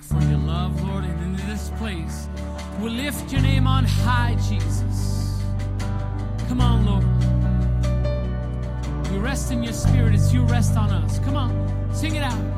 for your love, Lord. And in this place, we lift your name on high, Jesus. Come on, Lord. We rest in your spirit as you rest on us. Come on, sing it out.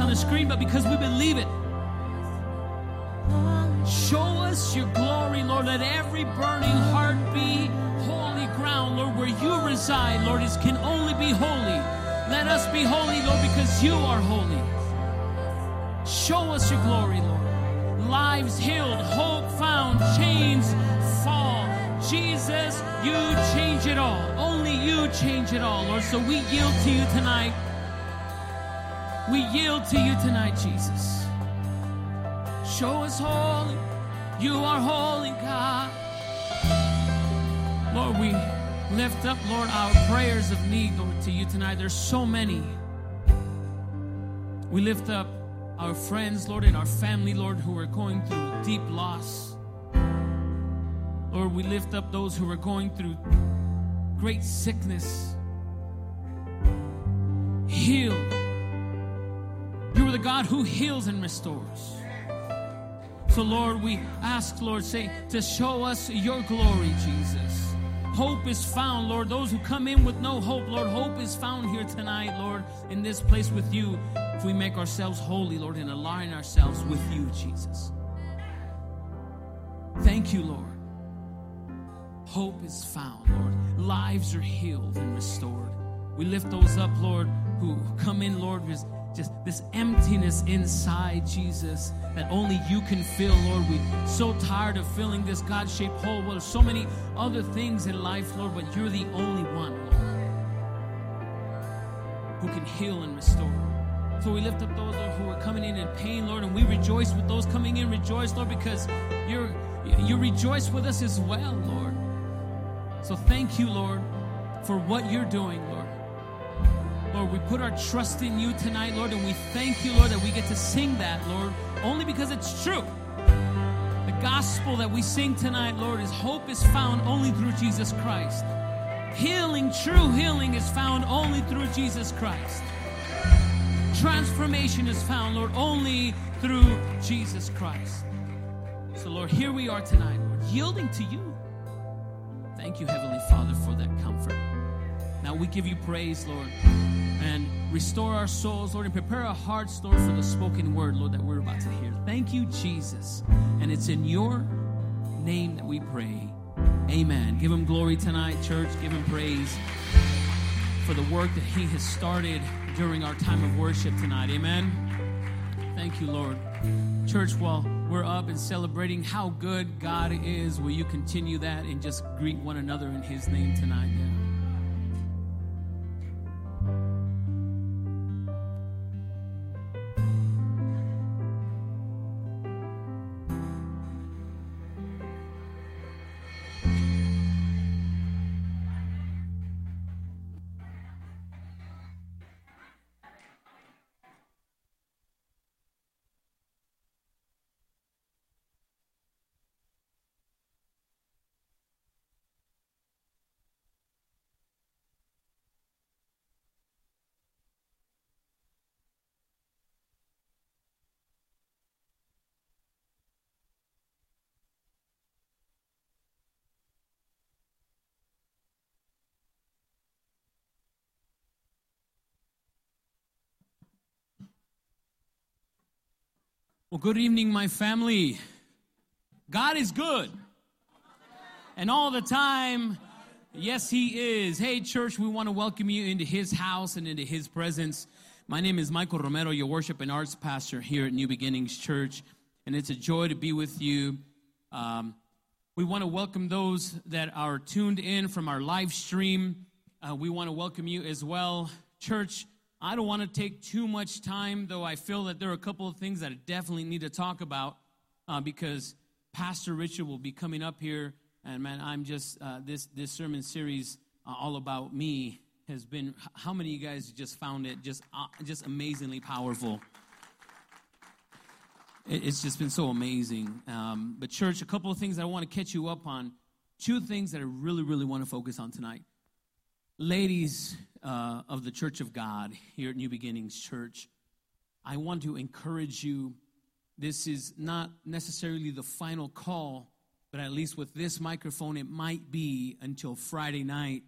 on the screen, but because we believe it. Show us your glory, Lord. Let every burning heart be holy ground, Lord, where you reside, Lord, is can only be holy. Let us be holy, Lord, because you are holy. Show us your glory, Lord. Lives healed, hope found, chains fall. Jesus, you change it all. Only you change it all, Lord. So we yield to you tonight. We yield to you tonight, Jesus. Show us holy. You are holy, God. Lord, we lift up, Lord, our prayers of need, Lord, to you tonight. There's so many. We lift up our friends, Lord, and our family, Lord, who are going through deep loss. Lord, we lift up those who are going through great sickness. Heal. Are the God who heals and restores. So, Lord, we ask, Lord, say, to show us your glory, Jesus. Hope is found, Lord. Those who come in with no hope, Lord, hope is found here tonight, Lord, in this place with you. If we make ourselves holy, Lord, and align ourselves with you, Jesus. Thank you, Lord. Hope is found, Lord. Lives are healed and restored. We lift those up, Lord, who come in, Lord, just this emptiness inside, Jesus, that only you can fill, Lord. We're so tired of filling this God shaped hole. Well, so many other things in life, Lord, but you're the only one, Lord, who can heal and restore. So we lift up those, Lord, who are coming in in pain, Lord, and we rejoice with those coming in. Rejoice, Lord, because you're you rejoice with us as well, Lord. So thank you, Lord, for what you're doing, Lord. Lord, we put our trust in you tonight, Lord, and we thank you, Lord, that we get to sing that, Lord, only because it's true. The gospel that we sing tonight, Lord, is hope is found only through Jesus Christ. Healing, true healing, is found only through Jesus Christ. Transformation is found, Lord, only through Jesus Christ. So, Lord, here we are tonight, Lord, yielding to you. Thank you, Heavenly Father, for that comfort. Now we give you praise, Lord, and restore our souls, Lord, and prepare our hearts, Lord, for the spoken word, Lord, that we're about to hear. Thank you, Jesus. And it's in your name that we pray. Amen. Give him glory tonight, church. Give him praise for the work that he has started during our time of worship tonight. Amen. Thank you, Lord. Church, while we're up and celebrating how good God is, will you continue that and just greet one another in his name tonight? Yeah. Well, good evening, my family. God is good. And all the time, yes, He is. Hey, church, we want to welcome you into His house and into His presence. My name is Michael Romero, your worship and arts pastor here at New Beginnings Church. And it's a joy to be with you. Um, we want to welcome those that are tuned in from our live stream. Uh, we want to welcome you as well. Church, I don't want to take too much time, though I feel that there are a couple of things that I definitely need to talk about uh, because Pastor Richard will be coming up here. And man, I'm just, uh, this, this sermon series, uh, all about me, has been, how many of you guys just found it just, uh, just amazingly powerful? It's just been so amazing. Um, but, church, a couple of things I want to catch you up on. Two things that I really, really want to focus on tonight. Ladies uh, of the Church of God here at New Beginnings Church, I want to encourage you. This is not necessarily the final call, but at least with this microphone, it might be until Friday night.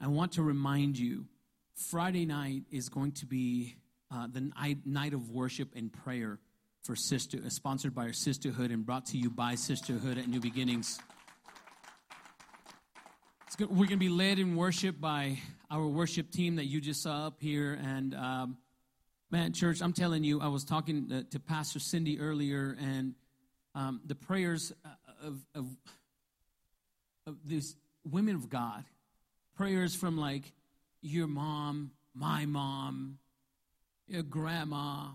I want to remind you Friday night is going to be uh, the night, of worship and prayer for sister, sponsored by our sisterhood and brought to you by Sisterhood at New Beginnings. It's go- we're going to be led in worship by our worship team that you just saw up here. And um, man, church, I'm telling you, I was talking to, to Pastor Cindy earlier, and um, the prayers uh, of, of, of these women of God, prayers from like your mom, my mom, your grandma.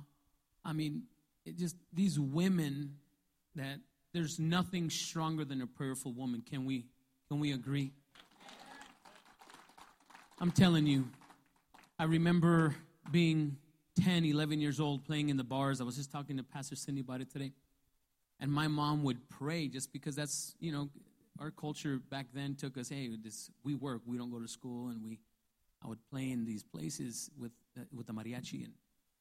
I mean, it just these women that there's nothing stronger than a prayerful woman. Can we can we agree? I'm telling you, I remember being 10, 11 years old playing in the bars. I was just talking to Pastor Cindy about it today. And my mom would pray just because that's, you know, our culture back then took us, hey, this, we work, we don't go to school, and we, I would play in these places with, uh, with the mariachi. And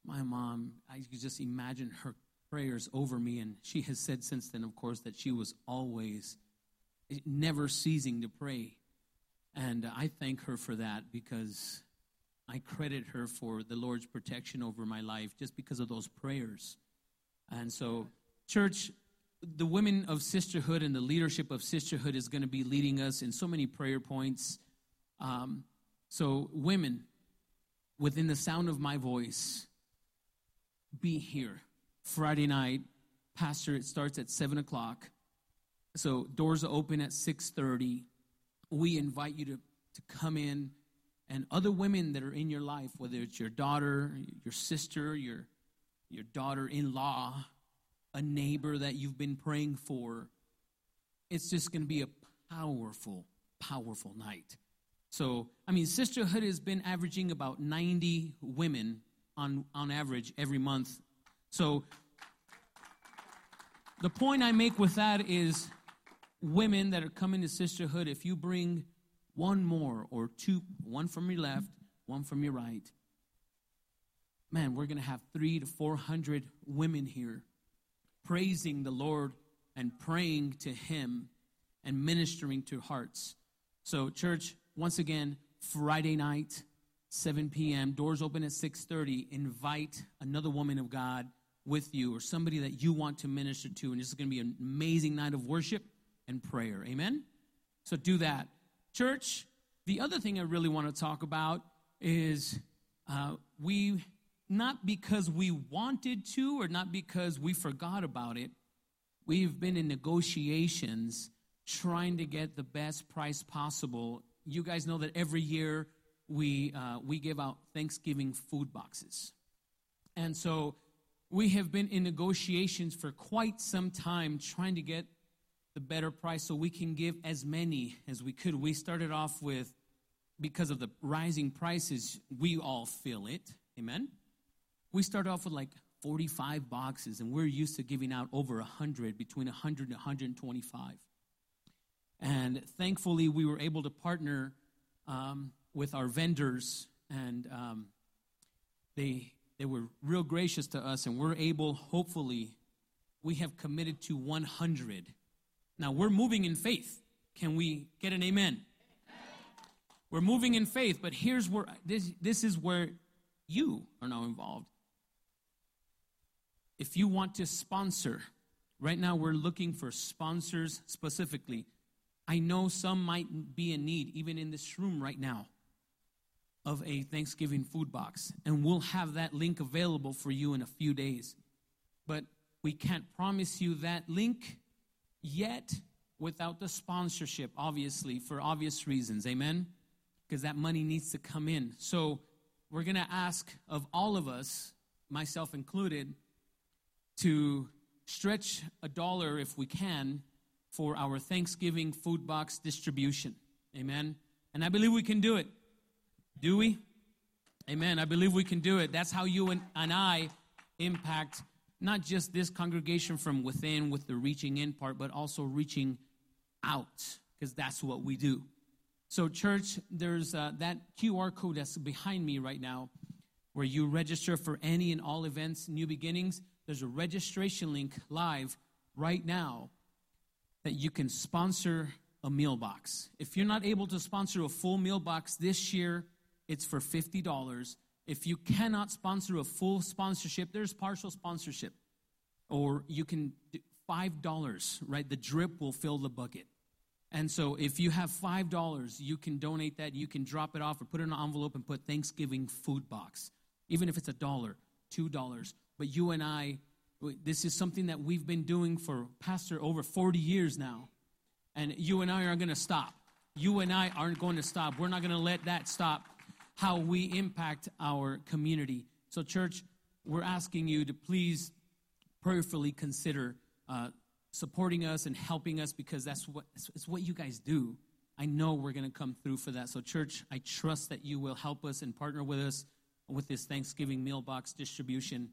my mom, I could just imagine her prayers over me. And she has said since then, of course, that she was always never ceasing to pray. And I thank her for that because I credit her for the Lord's protection over my life just because of those prayers. And so, church, the women of sisterhood and the leadership of sisterhood is going to be leading us in so many prayer points. Um, so, women, within the sound of my voice, be here Friday night. Pastor, it starts at seven o'clock. So doors open at six thirty. We invite you to, to come in, and other women that are in your life, whether it's your daughter, your sister, your your daughter-in-law, a neighbor that you've been praying for. It's just going to be a powerful, powerful night. So, I mean, sisterhood has been averaging about 90 women on, on average every month. So, the point I make with that is women that are coming to sisterhood, if you bring one more or two, one from your left, one from your right, man, we're going to have three to 400 women here praising the Lord and praying to Him and ministering to hearts. So, church, once again, Friday night, 7 p.m. Doors open at 6:30. Invite another woman of God with you or somebody that you want to minister to, and this is going to be an amazing night of worship and prayer. Amen. So do that, church. The other thing I really want to talk about is uh, we not because we wanted to or not because we forgot about it. We've been in negotiations trying to get the best price possible. You guys know that every year we uh, we give out Thanksgiving food boxes, and so we have been in negotiations for quite some time trying to get the better price so we can give as many as we could. We started off with because of the rising prices, we all feel it. Amen. We started off with like 45 boxes, and we're used to giving out over 100, between 100 and 125. And thankfully, we were able to partner um, with our vendors, and um, they they were real gracious to us, and we're able, hopefully, we have committed to 100. Now we're moving in faith. Can we get an amen? We're moving in faith, but here's where this this is where you are now involved. if you want to sponsor, right now we're looking for sponsors specifically. I know some might be in need, even in this room right now, of a Thanksgiving food box. And we'll have that link available for you in a few days. But we can't promise you that link yet without the sponsorship, obviously, for obvious reasons. Amen? Because that money needs to come in. So we're going to ask of all of us, myself included, to stretch a dollar if we can for our Thanksgiving food box distribution. Amen. And I believe we can do it. Do we? Amen. I believe we can do it. That's how you and, and I impact not just this congregation from within with the reaching in part, but also reaching out, because that's what we do. So, church, there's uh, that QR code that's behind me right now where you register for any and all events, new beginnings. There's a registration link live right now that you can sponsor a meal box. If you're not able to sponsor a full meal box this year, it's for $50. If you cannot sponsor a full sponsorship, there's partial sponsorship. Or you can do $5, right? The drip will fill the bucket. And so if you have $5, you can donate that. You can drop it off or put it in an envelope and put Thanksgiving food box. Even if it's a dollar, $2. But you and I, this is something that we've been doing for Pastor over 40 years now. And you and I aren't going to stop. You and I aren't going to stop. We're not going to let that stop how we impact our community. So, church, we're asking you to please prayerfully consider uh, supporting us and helping us because that's what it's what you guys do. I know we're going to come through for that. So, church, I trust that you will help us and partner with us with this Thanksgiving meal box distribution.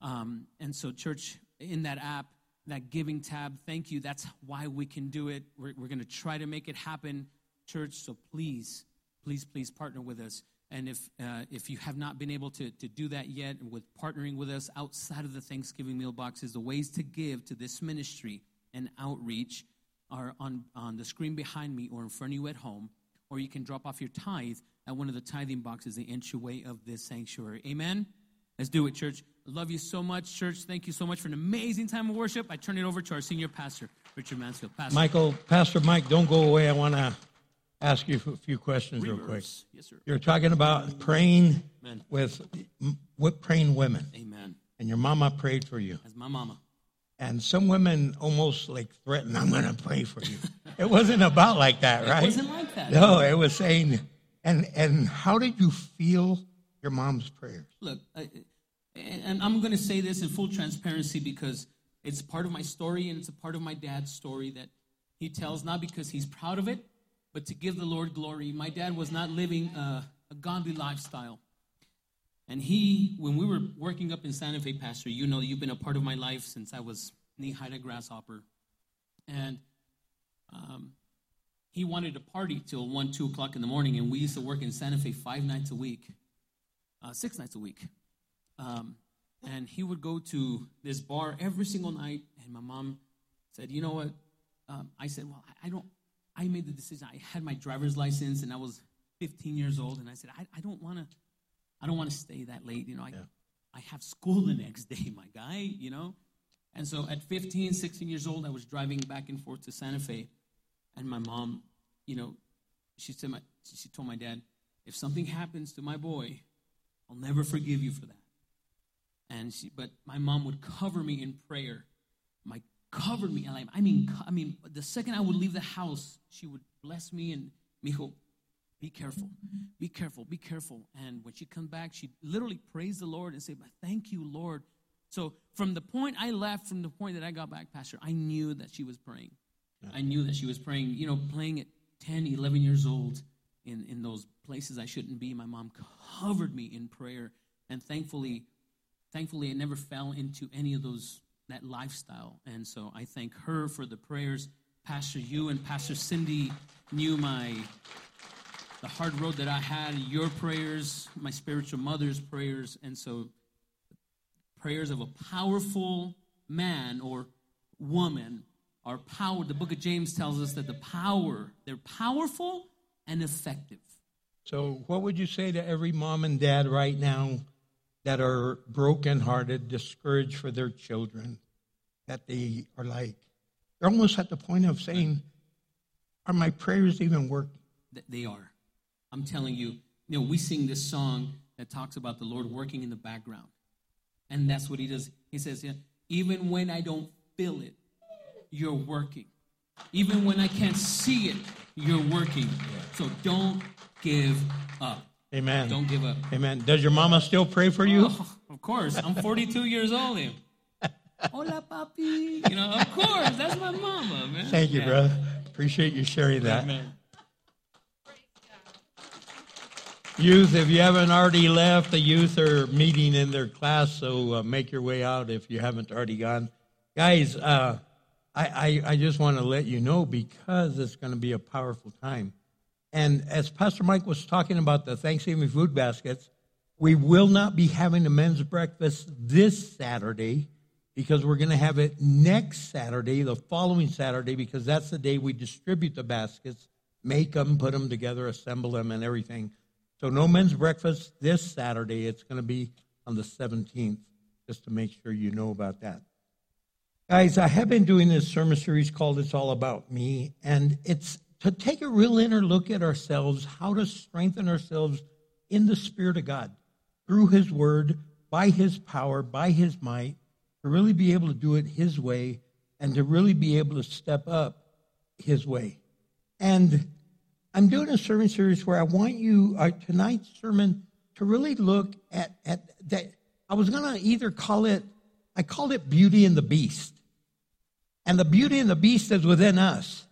Um, and so, church, in that app, that giving tab, thank you. That's why we can do it. We're, we're going to try to make it happen, church. So, please, please, please partner with us. And if, uh, if you have not been able to, to do that yet, with partnering with us outside of the Thanksgiving meal boxes, the ways to give to this ministry and outreach are on, on the screen behind me or in front of you at home, or you can drop off your tithe at one of the tithing boxes, the entryway of this sanctuary. Amen? Let's do it, church. Love you so much, church. Thank you so much for an amazing time of worship. I turn it over to our senior pastor, Richard Mansfield. Pastor. Michael, Pastor Mike, don't go away. I want to ask you a few questions real quick. Yes, sir. You're talking about praying Amen. with, with praying women, Amen. and your mama prayed for you. As my mama. And some women almost like threatened, I'm going to pray for you. it wasn't about like that, right? It wasn't like that. No, it was saying, and, and how did you feel your mom's prayers? Look, I, and I'm going to say this in full transparency because it's part of my story and it's a part of my dad's story that he tells, not because he's proud of it, but to give the Lord glory. My dad was not living a, a godly lifestyle. And he, when we were working up in Santa Fe, Pastor, you know, you've been a part of my life since I was knee high to grasshopper. And um, he wanted to party till 1, 2 o'clock in the morning. And we used to work in Santa Fe five nights a week, uh, six nights a week. Um, and he would go to this bar every single night. And my mom said, You know what? Um, I said, Well, I, I don't, I made the decision. I had my driver's license and I was 15 years old. And I said, I, I don't want to, I don't want to stay that late. You know, I, Yeah. I have school the next day, my guy, you know? And so at 15, 16 years old, I was driving back and forth to Santa Fe. And my mom, you know, she said, my, she told my dad, if something happens to my boy, I'll never forgive you for that. And she, but my mom would cover me in prayer. My covered me. and I, I mean, I mean, the second I would leave the house, she would bless me and mijo, be careful, be careful, be careful. And when she come back, she literally praised the Lord and say, "Thank you, Lord." So from the point I left, from the point that I got back, Pastor, I knew that she was praying. I knew that she was praying. You know, playing at 10, 11 years old in in those places I shouldn't be. My mom covered me in prayer, and thankfully, thankfully, I never fell into any of those that lifestyle. And so I thank her for the prayers. Pastor, you and Pastor Cindy knew my the hard road that I had, your prayers, my spiritual mother's prayers, and so prayers of a powerful man or woman are power. The book of James tells us that the power, they're powerful and effective. So, what would you say to every mom and dad right now that are brokenhearted, discouraged for their children, that they are like, they're almost at the point of saying, Are my prayers even working? They are. I'm telling you, you know, we sing this song that talks about the Lord working in the background. And that's what he does. He says, yeah, even when I don't feel it, you're working. Even when I can't see it, you're working. So don't give up. Amen. Don't give up. Amen. Does your mama still pray for you? Oh, of course. I'm 42 years old. And, Hola, papi. You know, of course. That's my mama, man. Thank you, Yeah. brother. Appreciate you sharing that. Amen. Youth, if you haven't already left, the youth are meeting in their class, so uh, make your way out if you haven't already gone. Guys, uh, I, I, I just want to let you know because it's going to be a powerful time. And as Pastor Mike was talking about the Thanksgiving food baskets, we will not be having a men's breakfast this Saturday because we're going to have it next Saturday, the following Saturday, because that's the day we distribute the baskets, make them, put them together, assemble them, and everything. So no men's breakfast this Saturday. It's going to be on the 17th, just to make sure you know about that. Guys, I have been doing this sermon series called It's All About Me, and it's to take a real inner look at ourselves, how to strengthen ourselves in the Spirit of God through His Word, by His power, by His might, to really be able to do it His way and to really be able to step up His way. And I'm doing a sermon series where I want you, uh, tonight's sermon, to really look at, at that. I was going to either call it, I called it Beauty and the Beast. And the beauty and the beast is within us.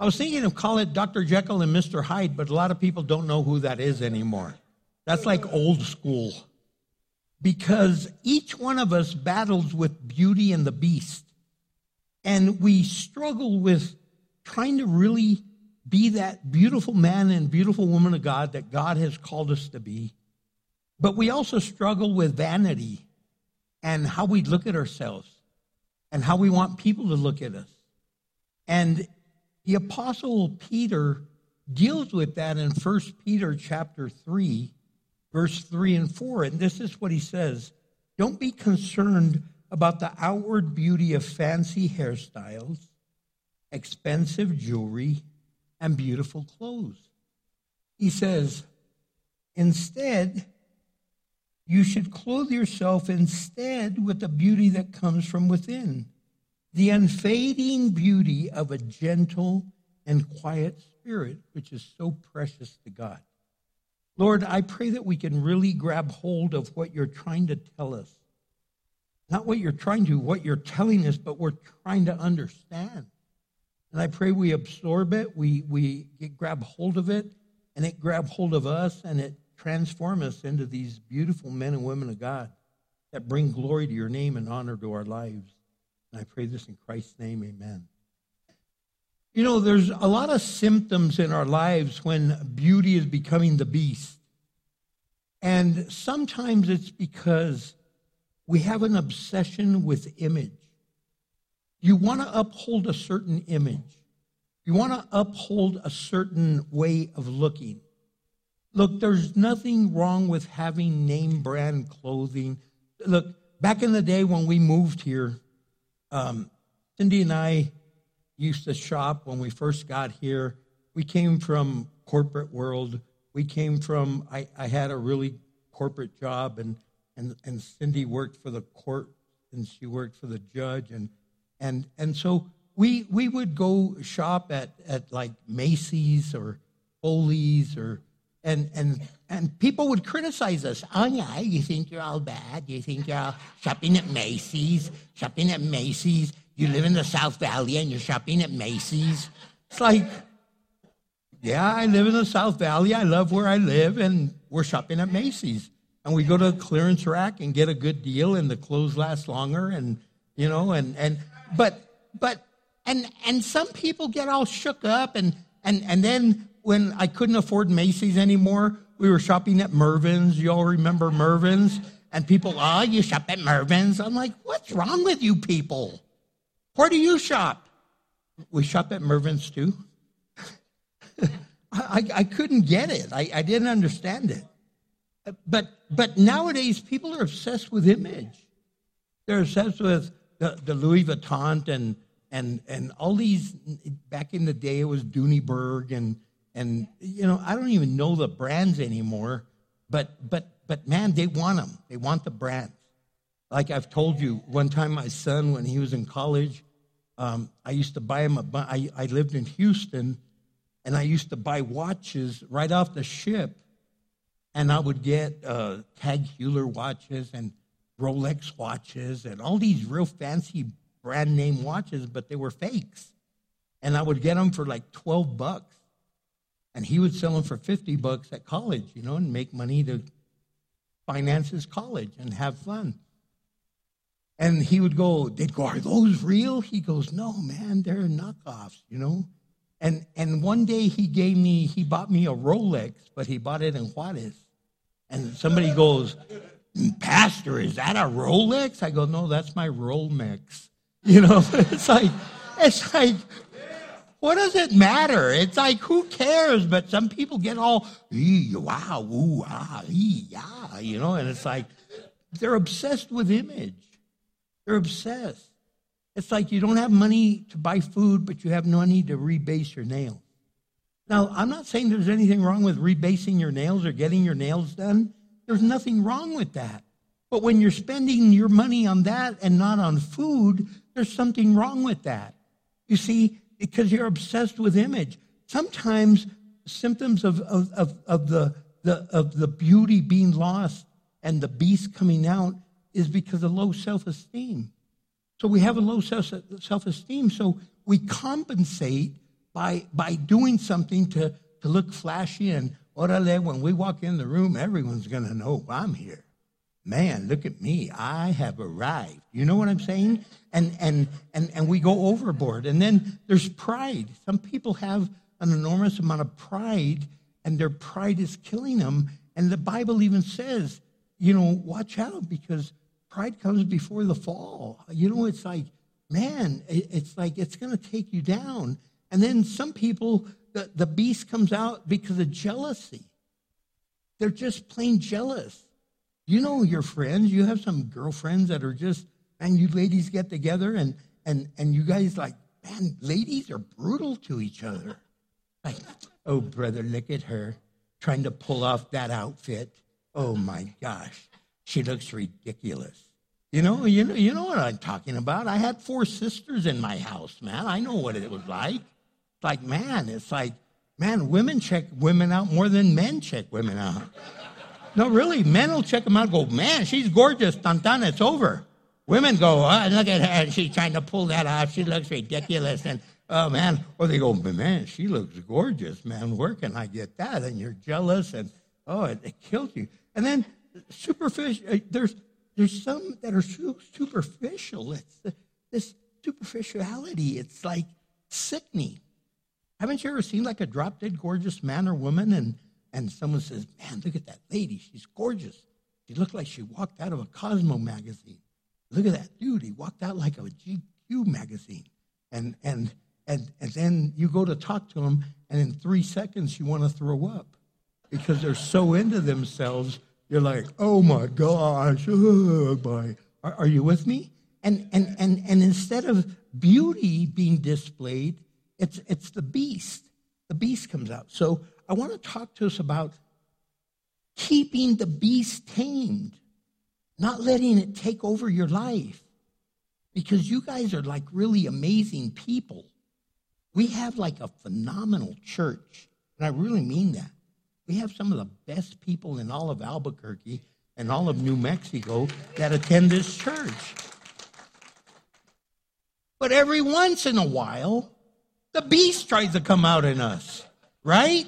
I was thinking of call it Dr. Jekyll and Mr. Hyde, but a lot of people don't know who that is anymore. That's like old school. Because each one of us battles with beauty and the beast. And we struggle with trying to really be that beautiful man and beautiful woman of God that God has called us to be. But we also struggle with vanity and how we look at ourselves and how we want people to look at us. And the apostle Peter deals with that in 1 Peter chapter 3 verse 3 and 4 and this is what he says don't be concerned about the outward beauty of fancy hairstyles expensive jewelry and beautiful clothes he says instead you should clothe yourself instead with the beauty that comes from within, the unfading beauty of a gentle and quiet spirit, which is so precious to God. Lord, I pray that we can really grab hold of what you're trying to tell us. Not what you're trying to, what you're telling us, but we're trying to understand. And I pray we absorb it, we, we get, grab hold of it, and it grab hold of us, and it transform us into these beautiful men and women of God that bring glory to your name and honor to our lives. And I pray this in Christ's name, amen. You know, there's a lot of symptoms in our lives when beauty is becoming the beast. And sometimes it's because we have an obsession with image. You want to uphold a certain image. You want to uphold a certain way of looking. Look, there's nothing wrong with having name brand clothing. Look, back in the day when we moved here, um, Cindy and I used to shop when we first got here. We came from corporate world. We came from, I, I had a really corporate job, and, and, and Cindy worked for the court, and she worked for the judge. And, and, and so we, we would go shop at, at like Macy's or Foley's or and and and people would criticize us. Oh yeah, you think you're all bad? You think you're all shopping at Macy's? Shopping at Macy's? You live in the South Valley and you're shopping at Macy's? It's like, yeah, I live in the South Valley. I love where I live, and we're shopping at Macy's. And we go to a clearance rack and get a good deal, and the clothes last longer, and you know, and and but but and and some people get all shook up, and and and then when I couldn't afford Macy's anymore, we were shopping at Mervyn's. You all remember Mervyn's? And people, oh, you shop at Mervyn's. I'm like, what's wrong with you people? Where do you shop? We shop at Mervyn's too. I, I couldn't get it. I, I didn't understand it. but but nowadays people are obsessed with image. They're obsessed with the, the Louis Vuitton and and and all these. Back in the day, it was Dooney & Bourke and and you know I don't even know the brands anymore. But but but man, they want them. They want the brands. Like I've told you, one time my son, when he was in college, um, I used to buy them. a. I, I lived in Houston, and I used to buy watches right off the ship, and I would get uh, Tag Heuer watches and Rolex watches and all these real fancy brand name watches, but they were fakes, and I would get them for like twelve bucks, and he would sell them for fifty bucks at college, you know, and make money to finance his college and have fun. And he would go, they'd go, are those real? He goes, no, man, they're knockoffs, you know? And, and one day he gave me, he bought me a Rolex, but he bought it in Juarez. And somebody goes, Pastor, is that a Rolex? I go, no, that's my Rolex. You know, it's like, it's like, what does it matter? It's like, who cares? But some people get all, "Ee, wow, ooh, ah, ee, yeah, you know, and it's like, they're obsessed with image. They're obsessed. It's like you don't have money to buy food, but you have money to rebase your nails. Now, I'm not saying there's anything wrong with rebasing your nails or getting your nails done. There's nothing wrong with that. But when you're spending your money on that and not on food, there's something wrong with that. You see, because you're obsessed with image. Sometimes symptoms of, of, of, of, the, the, of the beauty being lost and the beast coming out is because of low self esteem. So we have a low self esteem. So we compensate by, by doing something to, to look flashy and orale, when we walk in the room, everyone's going to know I'm here. Man, look at me. I have arrived. You know what I'm saying? And, and, and, and we go overboard. And then there's pride. Some people have an enormous amount of pride, and their pride is killing them. And the Bible even says, you know, watch out because pride comes before the fall. You know, it's like, man, it's like it's going to take you down. And then some people, the, the beast comes out because of jealousy. They're just plain jealous. You know your friends. You have some girlfriends that are just, and you ladies get together and and and you guys like, man, ladies are brutal to each other. Like, oh brother, look at her trying to pull off that outfit. Oh my gosh, she looks ridiculous. You know, you know, you know what I'm talking about. I had four sisters in my house, man. I know what it was like. It's like, man, it's like, man, women check women out more than men check women out. No, really, men will check them out go, man, she's gorgeous, Tantan, it's over. Women go, oh, look at her, she's trying to pull that off, she looks ridiculous. And, oh, man, or they go, man, she looks gorgeous, man, where can I get that? And you're jealous, and, oh, it, it kills you. And then superficial, uh, there's, there's some that are su- superficial. It's this superficiality, it's like sickening. Haven't you ever seen like a drop dead gorgeous man or woman and, and someone says, Man, look at that lady. She's gorgeous. She looked like she walked out of a Cosmo magazine. Look at that dude. He walked out like a GQ magazine. And, and, and, and then you go to talk to him, and in three seconds, you want to throw up because they're so into themselves. You're like, oh my gosh, oh my. Are, are you with me? And, and, and, and instead of beauty being displayed, it's, it's the beast. The beast comes out. So I want to talk to us about keeping the beast tamed, not letting it take over your life. Because you guys are like really amazing people. We have like a phenomenal church, and I really mean that. We have some of the best people in all of Albuquerque and all of New Mexico that attend this church. But every once in a while, the beast tries to come out in us, right?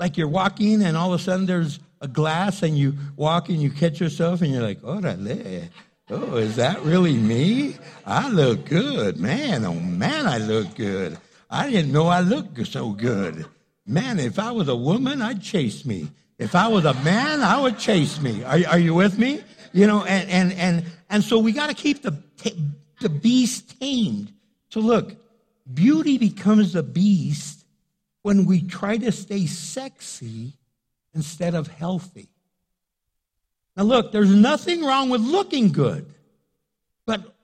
Like you're walking and all of a sudden there's a glass and you walk and you catch yourself and you're like, orale. Oh, is that really me? I look good. Man, oh man, I look good. I didn't know I looked so good. Man, if I was a woman, I'd chase me. If I was a man, I would chase me. Are, are you with me? You know, and, and, and, and so we got to keep the, the beast tamed. So look, beauty becomes a beast when we try to stay sexy instead of healthy. Now, look, there's nothing wrong with looking good. But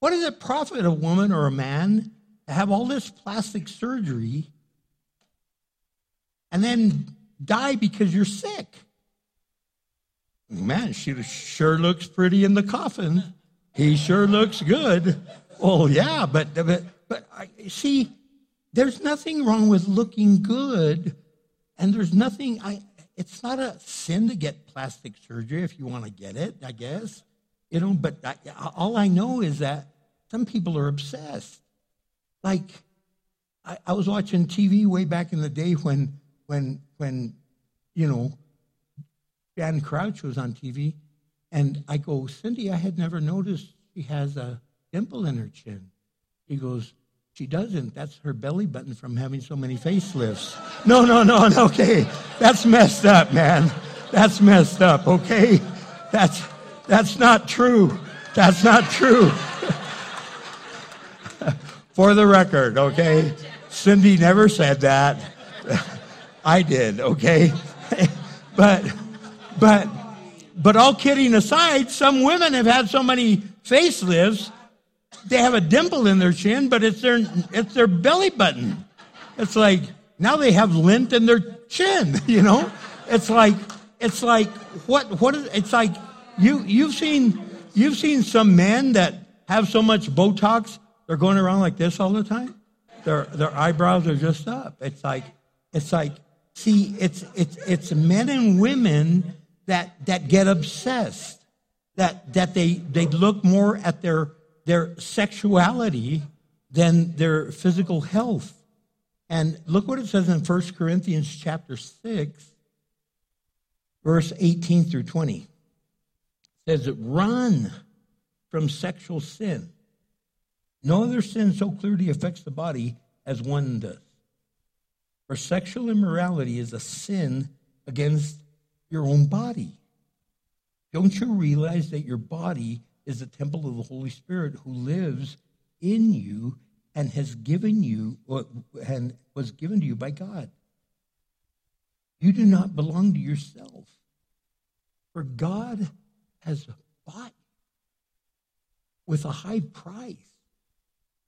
what does it profit a woman or a man to have all this plastic surgery and then die because you're sick? Man, she sure looks pretty in the coffin. He sure looks good. Well, yeah, but but, but see, there's nothing wrong with looking good, and there's nothing. I it's not a sin to get plastic surgery if you want to get it. I guess you know, but I, all I know is that some people are obsessed. Like I, I was watching TV way back in the day when when when you know Jan Crouch was on TV, and I go, Cindy, I had never noticed she has a dimple in her chin. He goes, she doesn't. That's her belly button from having so many facelifts. No, no, no, no. Okay, that's messed up, man. That's messed up. Okay, that's that's not true. That's not true. For the record, okay, Cindy never said that. I did. Okay, but but but all kidding aside, some women have had so many facelifts they have a dimple in their chin, but it's their it's their belly button. It's like now they have lint in their chin, you know? It's like it's like what what is it's like you you've seen you've seen some men that have so much Botox, they're going around like this all the time. Their their eyebrows are just up. It's like it's like see it's it's it's men and women that that get obsessed that that they they look more at their their sexuality than their physical health. And look what it says in 1 Corinthians chapter 6, verse 18 through 20. It says, Run from sexual sin. No other sin so clearly affects the body as one does. For sexual immorality is a sin against your own body. Don't you realize that your body is the temple of the Holy Spirit who lives in you and has given you uh, and was given to you by God. You do not belong to yourself. For God has bought you with a high price.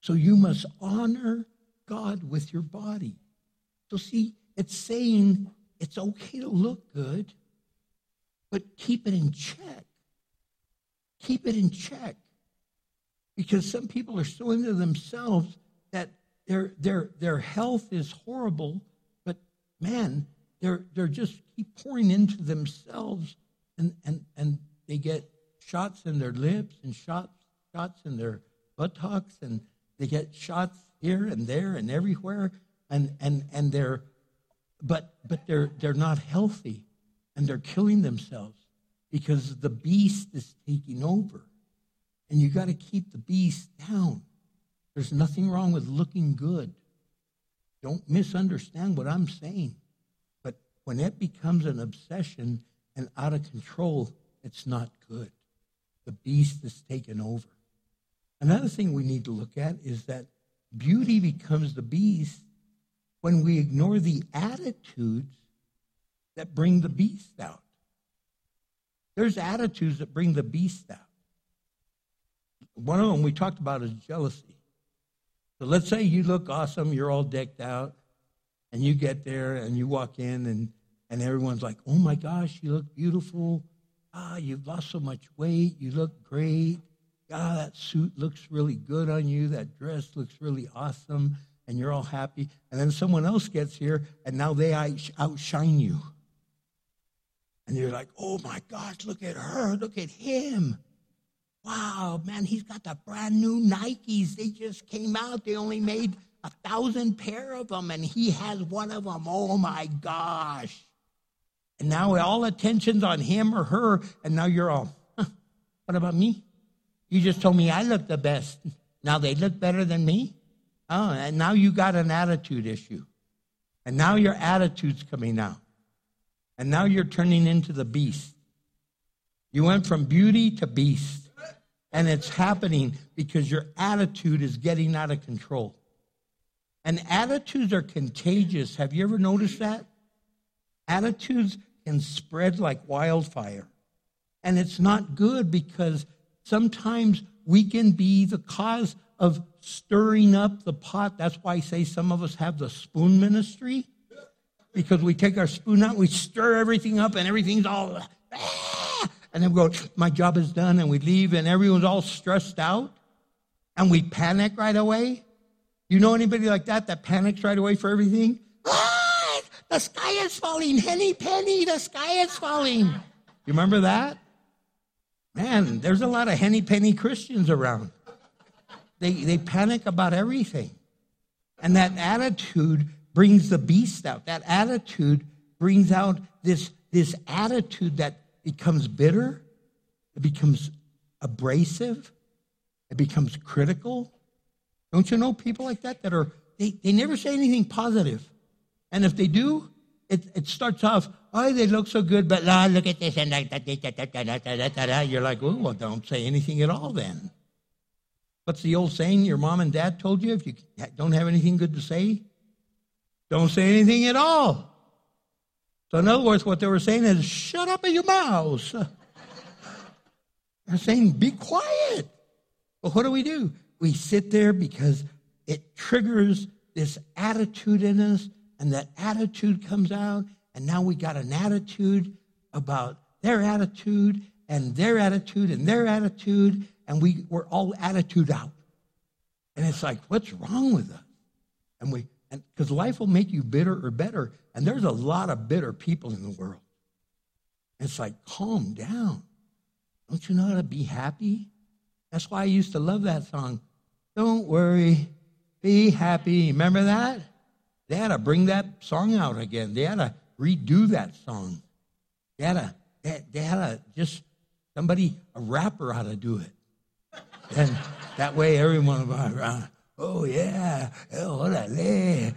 So you must honor God with your body. So see, it's saying it's okay to look good, but keep it in check. Keep it in check. Because some people are so into themselves that their, their, their health is horrible, but man, they're, they're just keep pouring into themselves and, and, and they get shots in their lips and shots, shots in their buttocks and they get shots here and there and everywhere and, and, and they're but but they're they're not healthy and they're killing themselves because the beast is taking over. And you got to keep the beast down. There's nothing wrong with looking good. Don't misunderstand what I'm saying. But when it becomes an obsession and out of control, it's not good. The beast is taken over. Another thing we need to look at is that beauty becomes the beast when we ignore the attitudes that bring the beast out. There's attitudes that bring the beast out. One of them we talked about is jealousy. So let's say you look awesome, you're all decked out, and you get there and you walk in and, and everyone's like, oh my gosh, you look beautiful. Ah, you've lost so much weight. You look great. Ah, that suit looks really good on you. That dress looks really awesome. And you're all happy. And then someone else gets here and now they outshine you. And you're like, oh my gosh, look at her, look at him. Wow, man, he's got the brand new Nikes. They just came out. They only made a thousand pair of them, and he has one of them. Oh my gosh. And now all attention's on him or her, and now you're all, huh, what about me? You just told me I look the best. Now they look better than me? Oh, and now you got an attitude issue. And now your attitude's coming out. And now you're turning into the beast. You went from beauty to beast. And it's happening because your attitude is getting out of control. And attitudes are contagious. Have you ever noticed that? Attitudes can spread like wildfire. And it's not good because sometimes we can be the cause of stirring up the pot. That's why I say some of us have the spoon ministry because we take our spoon out, we stir everything up, and everything's all, ah, and then we go, my job is done, and we leave, and everyone's all stressed out, and we panic right away. You know anybody like that that panics right away for everything? Ah, the sky is falling, Henny Penny, the sky is falling. You remember that? Man, there's a lot of Henny Penny Christians around. They, they panic about everything. And that attitude brings the beast out. That attitude brings out this, this attitude that becomes bitter, it becomes abrasive, it becomes critical. Don't you know people like that that are, they, they never say anything positive. And if they do, it, it starts off, oh, they look so good, but ah, look at this and. You're like, well, don't say anything at all then. What's the old saying your mom and dad told you? If you don't have anything good to say, don't say anything at all. So, in other words, what they were saying is, shut up in your mouth. They're saying, be quiet. But what do we do? We sit there because it triggers this attitude in us, and that attitude comes out, and now we got an attitude about their attitude, and their attitude, and their attitude, and we, we're all attitude out. And it's like, what's wrong with us? And we, and because life will make you bitter or better. And there's a lot of bitter people in the world. It's like, calm down. Don't you know how to be happy? That's why I used to love that song. Don't worry, be happy. Remember that? They had to bring that song out again. They had to redo that song. They had to, they, they had to just, somebody, a rapper, ought to do it. And that way everyone will be around. Oh yeah, oh orale,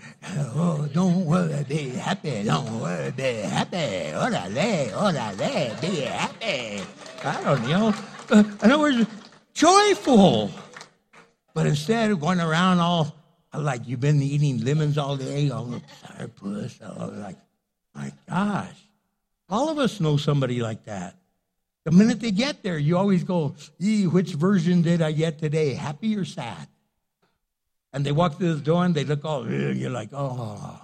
oh don't worry, be happy, don't worry, be happy, orale, orale, be happy. I don't know. Uh, in other words, joyful. But instead of going around all like you've been eating lemons all day, all the sour puss, all like, my gosh. All of us know somebody like that. The minute they get there, you always go, "Ee, which version did I get today, happy or sad? And they walk through the door and they look all, you're like, oh.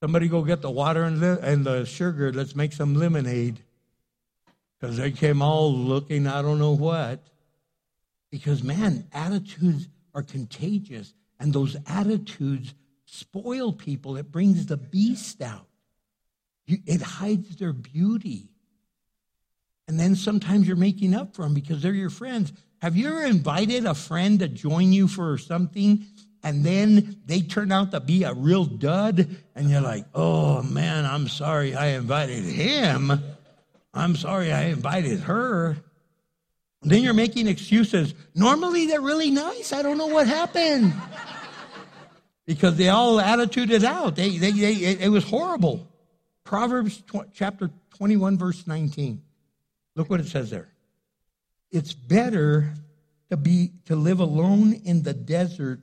Somebody go get the water and, li- and the sugar. Let's make some lemonade. Because they came all looking, I don't know what. Because, man, attitudes are contagious. And those attitudes spoil people. It brings the beast out, You- it hides their beauty. And then sometimes you're making up for them because they're your friends. Have you ever invited a friend to join you for something and then they turn out to be a real dud and you're like, oh man, I'm sorry I invited him. I'm sorry I invited her. Then you're making excuses. Normally they're really nice. I don't know what happened. because they all attituded out. They, they, they, it was horrible. Proverbs tw- chapter 21, verse 19. Look what it says there. It's better to be to live alone in the desert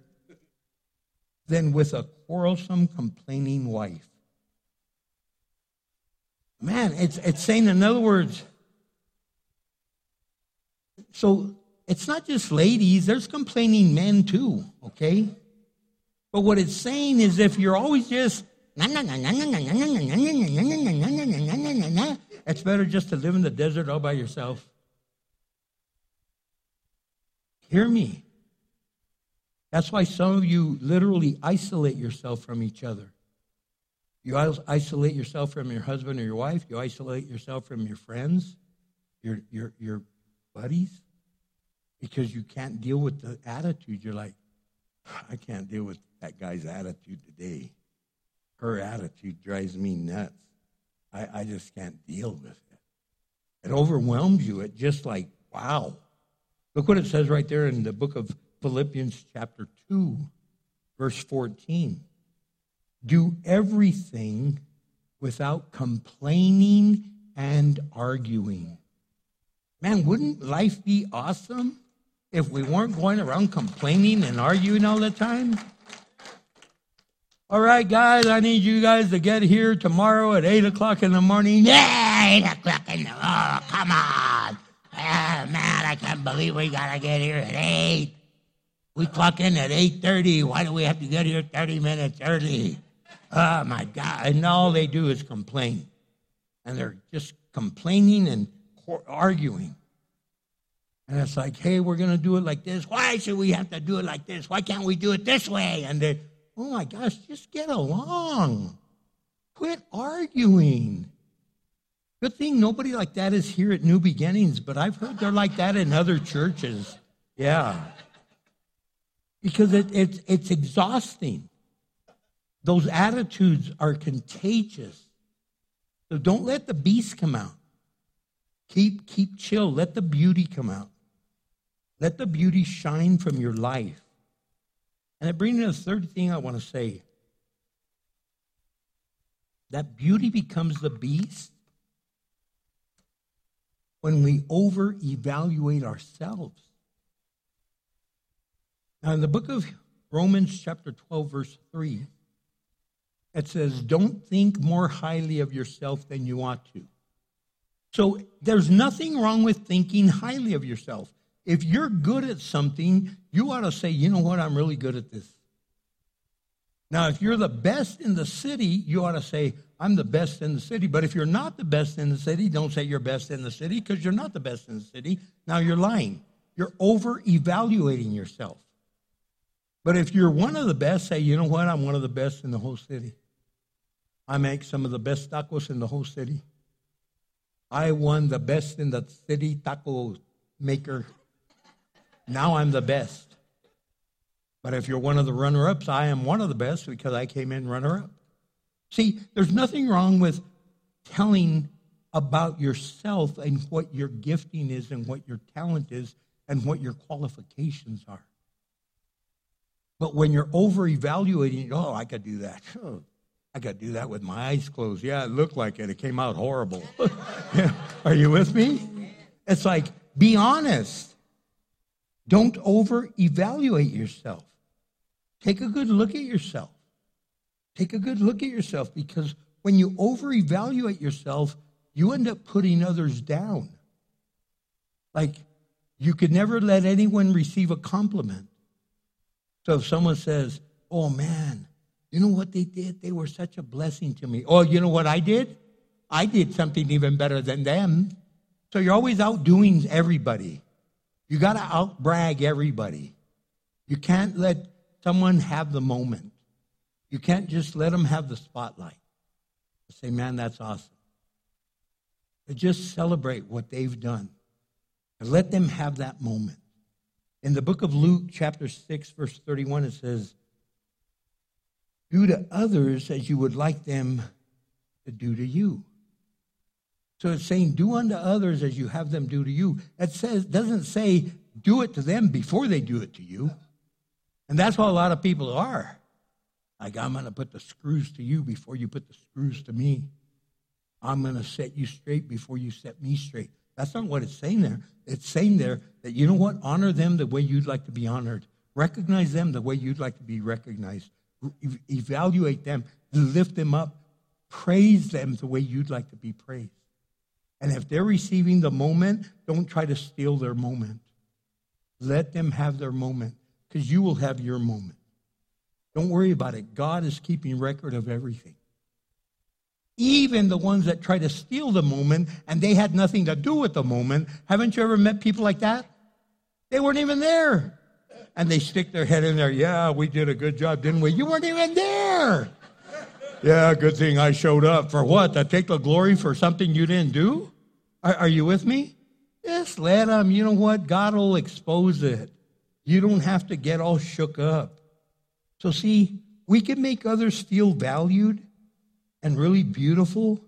than with a quarrelsome, complaining wife. Man, it's it's saying in other words. So it's not just ladies, there's complaining men too, okay? But what it's saying is if you're always just it's better just to live in the desert all by yourself. Hear me. That's why some of you literally isolate yourself from each other. You isolate yourself from your husband or your wife. You isolate yourself from your friends, your, your, your buddies, because you can't deal with the attitude. You're like, I can't deal with that guy's attitude today. Her attitude drives me nuts. I, I just can't deal with it. It overwhelms you. It just like, wow. Look what it says right there in the book of Philippians, chapter 2, verse 14. Do everything without complaining and arguing. Man, wouldn't life be awesome if we weren't going around complaining and arguing all the time? All right, guys, I need you guys to get here tomorrow at 8 o'clock in the morning. Yeah, eight o'clock in the morning. oh, come on. Ah, man, I can't believe we gotta get here at eight. We clock in at eight thirty. Why do we have to get here thirty minutes early? Oh my God! And all they do is complain, and they're just complaining and arguing. And it's like, hey, we're going to do it like this. Why should we have to do it like this? Why can't we do it this way? And they, oh my gosh, just get along. Quit arguing. Good thing nobody like that is here at New Beginnings, but I've heard they're like that in other churches. Yeah. Because it, it's, it's exhausting. Those attitudes are contagious. So don't let the beast come out. Keep, keep chill. Let the beauty come out. Let the beauty shine from your life. And it brings me to the third thing I want to say. That beauty becomes the beast when we over evaluate ourselves. Now, in the book of Romans, chapter 12, verse 3, it says, Don't think more highly of yourself than you ought to. So there's nothing wrong with thinking highly of yourself. If you're good at something, you ought to say, you know what, I'm really good at this. Now, if you're the best in the city, you ought to say, I'm the best in the city. But if you're not the best in the city, don't say you're best in the city because you're not the best in the city. Now you're lying. You're over evaluating yourself. But if you're one of the best, say, you know what, I'm one of the best in the whole city. I make some of the best tacos in the whole city. I won the best in the city taco maker. Now I'm the best. But if you're one of the runner ups, I am one of the best because I came in runner up. See, there's nothing wrong with telling about yourself and what your gifting is and what your talent is and what your qualifications are. But when you're over evaluating, oh, I could do that. Oh, I could do that with my eyes closed. Yeah, it looked like it. It came out horrible. Are you with me? It's like, be honest. Don't over evaluate yourself. Take a good look at yourself. Take a good look at yourself because when you over evaluate yourself, you end up putting others down. Like, you could never let anyone receive a compliment. So if someone says, Oh man, you know what they did? They were such a blessing to me. Oh, you know what I did? I did something even better than them. So you're always outdoing everybody. You got to outbrag everybody. You can't let someone have the moment. You can't just let them have the spotlight. Say, man, that's awesome. But just celebrate what they've done and let them have that moment. In the book of Luke, chapter 6, verse 31, it says, Do to others as you would like them to do to you. So it's saying, Do unto others as you have them do to you. It says, doesn't say, do it to them before they do it to you. And that's what a lot of people are. Like, I'm going to put the screws to you before you put the screws to me. I'm going to set you straight before you set me straight. That's not what it's saying there. It's saying there that, you know what? Honor them the way you'd like to be honored. Recognize them the way you'd like to be recognized. Evaluate them, lift them up, praise them the way you'd like to be praised. And if they're receiving the moment, don't try to steal their moment. Let them have their moment because you will have your moment. Don't worry about it. God is keeping record of everything. Even the ones that try to steal the moment and they had nothing to do with the moment. Haven't you ever met people like that? They weren't even there. And they stick their head in there. Yeah, we did a good job, didn't we? You weren't even there. Yeah, good thing I showed up. For what? To take the glory for something you didn't do? Are, are you with me? Just let them. You know what? God will expose it. You don't have to get all shook up. So, see, we can make others feel valued and really beautiful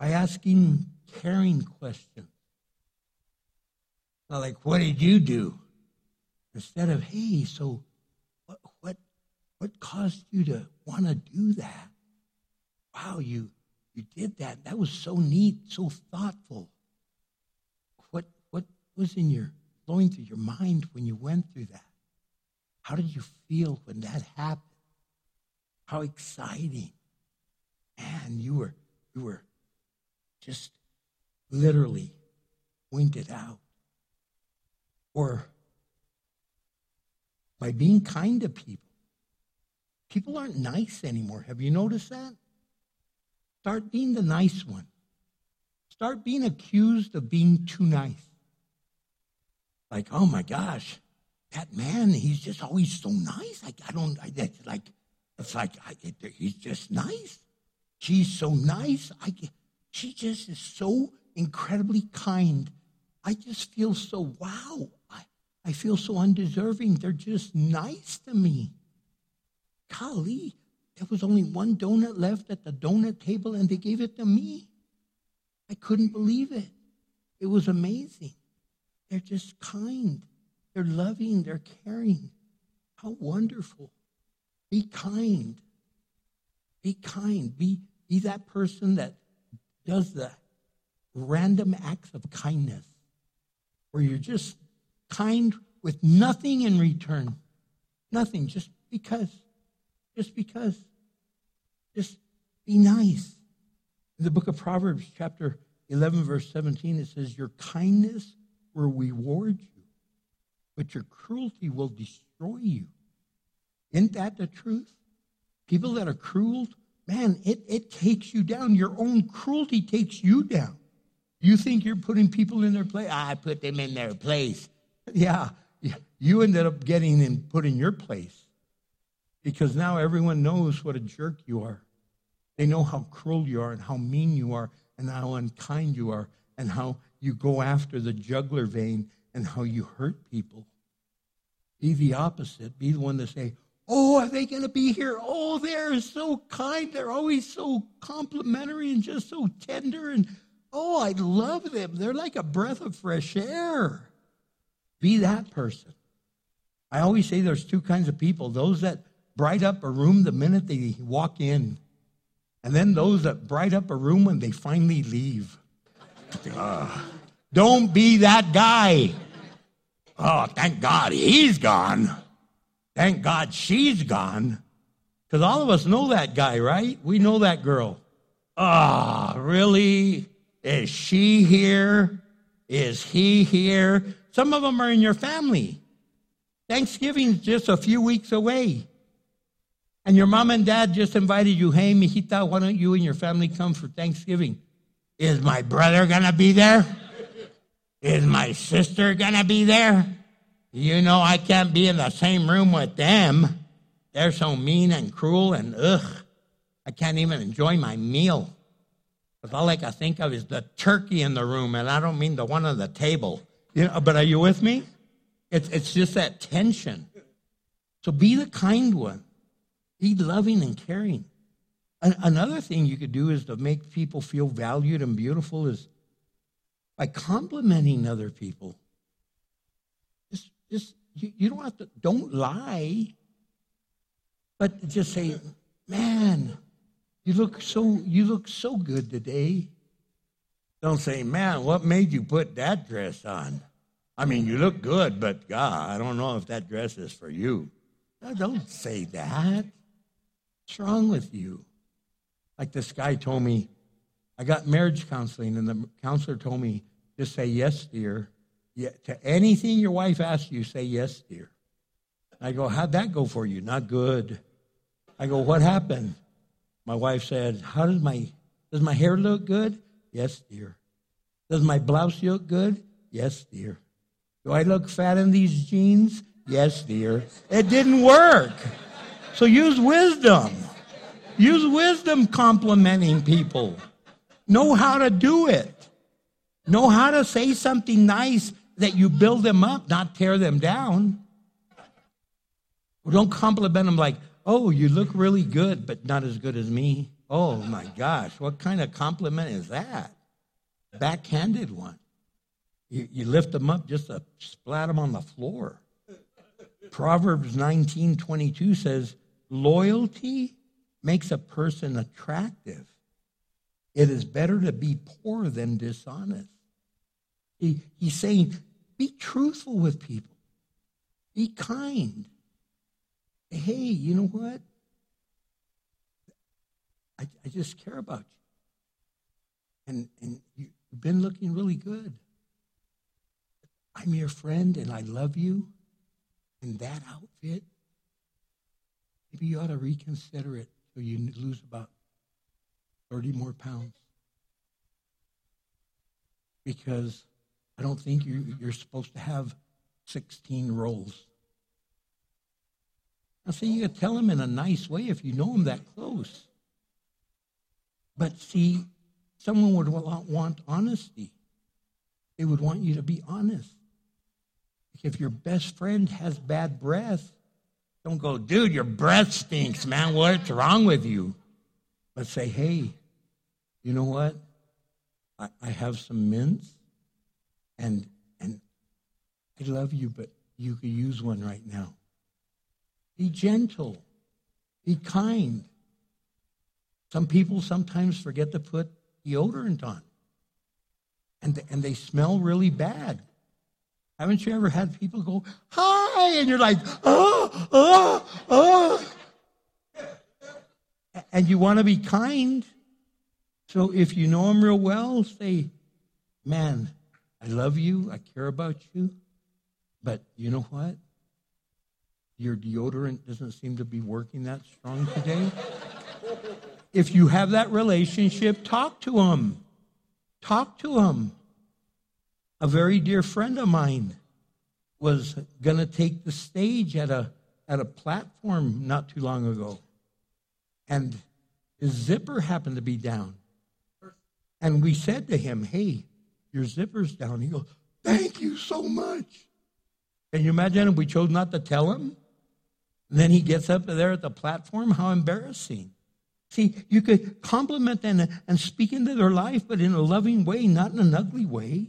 by asking caring questions. Not like, what did you do? Instead of, hey, so what caused you to want to do that? Wow, you, you did that. That was so neat, so thoughtful. What, what was in your, flowing through your mind when you went through that? How did you feel when that happened? How exciting. And you were, you were just literally point it out. Or by being kind to people. People aren't nice anymore. Have you noticed that? Start being the nice one. Start being accused of being too nice. Like, oh my gosh, that man, he's just always so nice. I, I don't, I, it's like, it's like, I, it, he's just nice. She's so nice. I, she just is so incredibly kind. I just feel so, wow, I, I feel so undeserving. They're just nice to me. Golly, there was only one donut left at the donut table and they gave it to me. I couldn't believe it. It was amazing. They're just kind. They're loving. They're caring. How wonderful. Be kind. Be kind. Be, be that person that does the random acts of kindness where you're just kind with nothing in return. Nothing, just because. Just because. Just be nice. In the book of Proverbs, chapter 11, verse 17, it says, Your kindness will reward you, but your cruelty will destroy you. Isn't that the truth? People that are cruel, man, it, it takes you down. Your own cruelty takes you down. You think you're putting people in their place? I put them in their place. Yeah, you ended up getting them put in your place because now everyone knows what a jerk you are. They know how cruel you are and how mean you are and how unkind you are and how you go after the jugular vein and how you hurt people. Be the opposite. Be the one to say, Oh, are they going to be here? Oh, they're so kind. They're always so complimentary and just so tender. And oh, I love them. They're like a breath of fresh air. Be that person. I always say there's two kinds of people those that bright up a room the minute they walk in, and then those that bright up a room when they finally leave. Ah. don't be that guy. Oh, thank God he's gone. Thank God she's gone. Because all of us know that guy, right? We know that girl. Ah, oh, really? Is she here? Is he here? Some of them are in your family. Thanksgiving's just a few weeks away. And your mom and dad just invited you, hey, mijita, why don't you and your family come for Thanksgiving? Is my brother going to be there? Is my sister going to be there? You know, I can't be in the same room with them. They're so mean and cruel and ugh. I can't even enjoy my meal. Because all I can think of is the turkey in the room, and I don't mean the one on the table. You know, but are you with me? It's, it's just that tension. So be the kind one. Be loving and caring. Another thing you could do is to make people feel valued and beautiful is by complimenting other people. Just, just you, you don't have to, don't lie, but just say, man, you look so, you look so good today. Don't say, man, what made you put that dress on? I mean, you look good, but God, I don't know if that dress is for you. No, don't say that. What's wrong with you? Like this guy told me, I got marriage counseling, and the counselor told me, just say yes, dear. Yeah, to anything your wife asks you, say yes, dear. I go, how'd that go for you? Not good. I go, what happened? My wife said, how does my, does my hair look good? Yes, dear. Does my blouse look good? Yes, dear. Do I look fat in these jeans? Yes, dear. It didn't work. So use wisdom. Use wisdom complimenting people. Know how to do it. Know how to say something nice that you build them up, not tear them down. Don't compliment them like, oh, you look really good, but not as good as me. Oh my gosh, what kind of compliment is that? Backhanded one. You, you lift them up just to splat them on the floor. Proverbs 19 22 says, Loyalty makes a person attractive. It is better to be poor than dishonest. He, he's saying, be truthful with people, be kind. Hey, you know what? I, I just care about you. and, and you've been looking really good. I'm your friend and I love you in that outfit. Maybe you ought to reconsider it so you lose about 30 more pounds. Because I don't think you, you're supposed to have 16 rolls. Now, see, you could tell him in a nice way if you know him that close. But see, someone would want honesty. They would want you to be honest. If your best friend has bad breath, don't go, dude, your breath stinks, man. What's wrong with you? But say, hey, you know what? I, I have some mints and and I love you, but you could use one right now. Be gentle. Be kind. Some people sometimes forget to put deodorant on. And, and they smell really bad. Haven't you ever had people go, hi, and you're like, oh, oh, oh. And you want to be kind. So if you know them real well, say, man, I love you, I care about you, but you know what? Your deodorant doesn't seem to be working that strong today. if you have that relationship, talk to them. Talk to them. A very dear friend of mine was going to take the stage at a, at a platform not too long ago. And his zipper happened to be down. And we said to him, Hey, your zipper's down. He goes, Thank you so much. Can you imagine if we chose not to tell him? And then he gets up there at the platform? How embarrassing. See, you could compliment them and speak into their life, but in a loving way, not in an ugly way.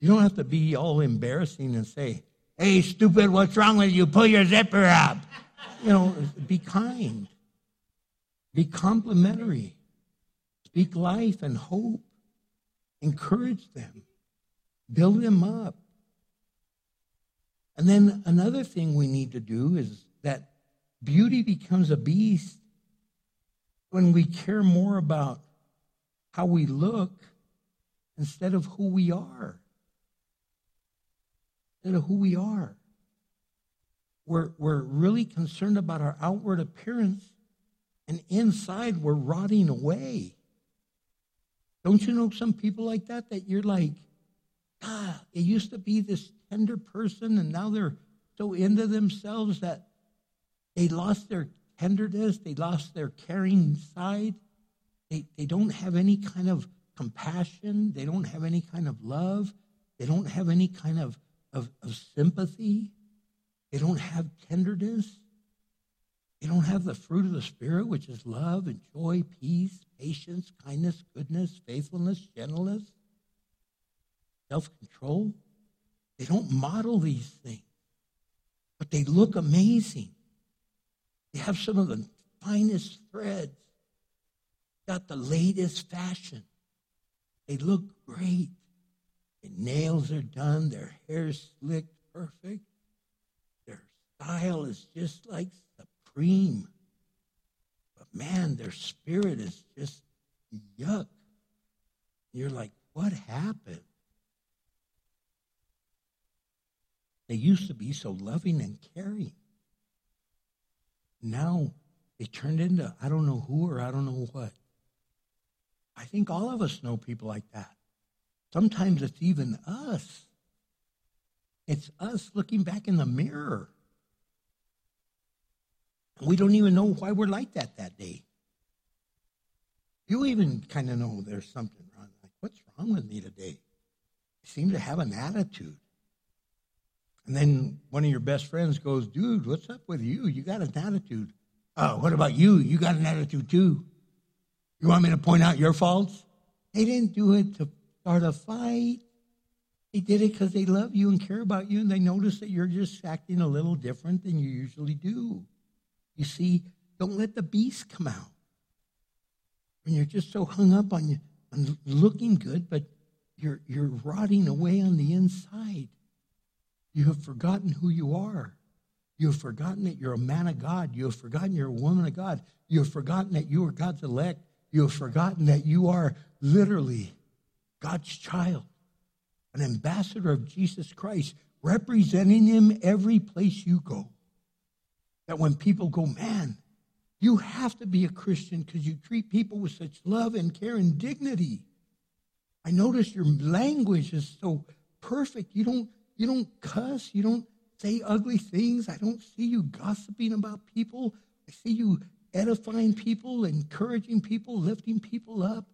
You don't have to be all embarrassing and say, Hey, stupid, what's wrong with you? Pull your zipper up. You know, be kind, be complimentary, speak life and hope, encourage them, build them up. And then another thing we need to do is that beauty becomes a beast when we care more about how we look instead of who we are. Who we are. We're, we're really concerned about our outward appearance, and inside we're rotting away. Don't you know some people like that that you're like, ah, it used to be this tender person, and now they're so into themselves that they lost their tenderness, they lost their caring side. They, they don't have any kind of compassion, they don't have any kind of love, they don't have any kind of, of, of sympathy, they don't have tenderness. They don't have the fruit of the Spirit, which is love and joy, peace, patience, kindness, goodness, faithfulness, gentleness, self control. They don't model these things, but they look amazing. They have some of the finest threads, got the latest fashion. They look great. Their nails are done, their hair's slicked perfect. Their style is just like supreme. But man, their spirit is just yuck. You're like, what happened? They used to be so loving and caring. Now they turned into I don't know who or I don't know what. I think all of us know people like that. Sometimes it's even us. It's us looking back in the mirror. We don't even know why we're like that that day. You even kind of know there's something wrong. Like, what's wrong with me today? I seem to have an attitude. And then one of your best friends goes, Dude, what's up with you? You got an attitude. Oh, what about you? You got an attitude too. You want me to point out your faults? They didn't do it to start a fight. They did it because they love you and care about you, and they notice that you're just acting a little different than you usually do. You see, don't let the beast come out. When you're just so hung up on, you, on looking good, but you're, you're rotting away on the inside. You have forgotten who you are. You have forgotten that you're a man of God. You have forgotten you're a woman of God. You have forgotten that you are God's elect. you have forgotten that you are literally God's child, an ambassador of Jesus Christ, representing him every place you go. That when people go, man, you have to be a Christian because you treat people with such love and care and dignity. I notice your language is so perfect. You don't you don't cuss, you don't say ugly things. I don't see you gossiping about people. I see you edifying people, encouraging people, lifting people up.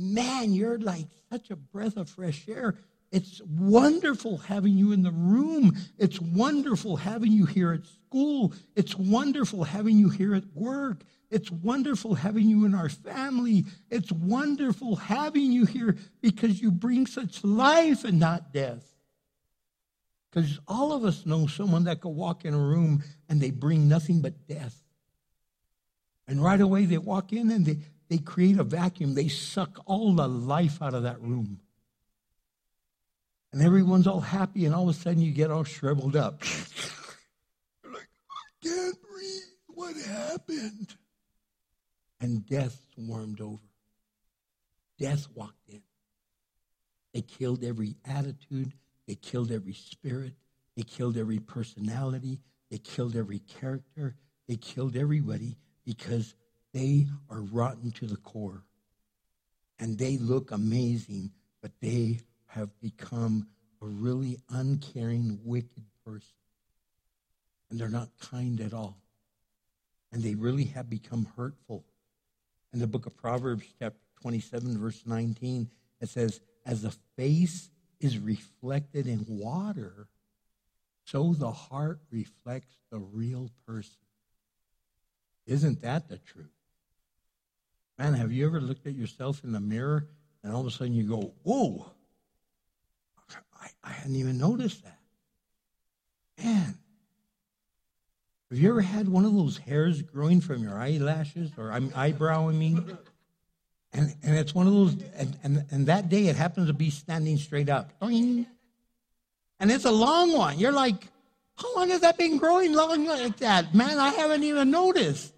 Man, you're like such a breath of fresh air. It's wonderful having you in the room. It's wonderful having you here at school. It's wonderful having you here at work. It's wonderful having you in our family. It's wonderful having you here because you bring such life and not death. Because all of us know someone that could walk in a room and they bring nothing but death. And right away they walk in and they, they create a vacuum. They suck all the life out of that room. And everyone's all happy, and all of a sudden you get all shriveled up. You're like, I can't breathe. What happened? And death swarmed over. Death walked in. They killed every attitude, they killed every spirit, they killed every personality, they killed every character, they killed everybody because they are rotten to the core. And they look amazing, but they have become a really uncaring, wicked person. And they're not kind at all. And they really have become hurtful. In the book of Proverbs, chapter 27, verse 19, it says, As the face is reflected in water, so the heart reflects the real person. Isn't that the truth? Man, have you ever looked at yourself in the mirror and all of a sudden you go, Whoa, I, I hadn't even noticed that. Man, have you ever had one of those hairs growing from your eyelashes or eyebrow, I mean? And, and it's one of those, and, and, and that day it happens to be standing straight up. And it's a long one. You're like, how long has that been growing long like that? Man, I haven't even noticed.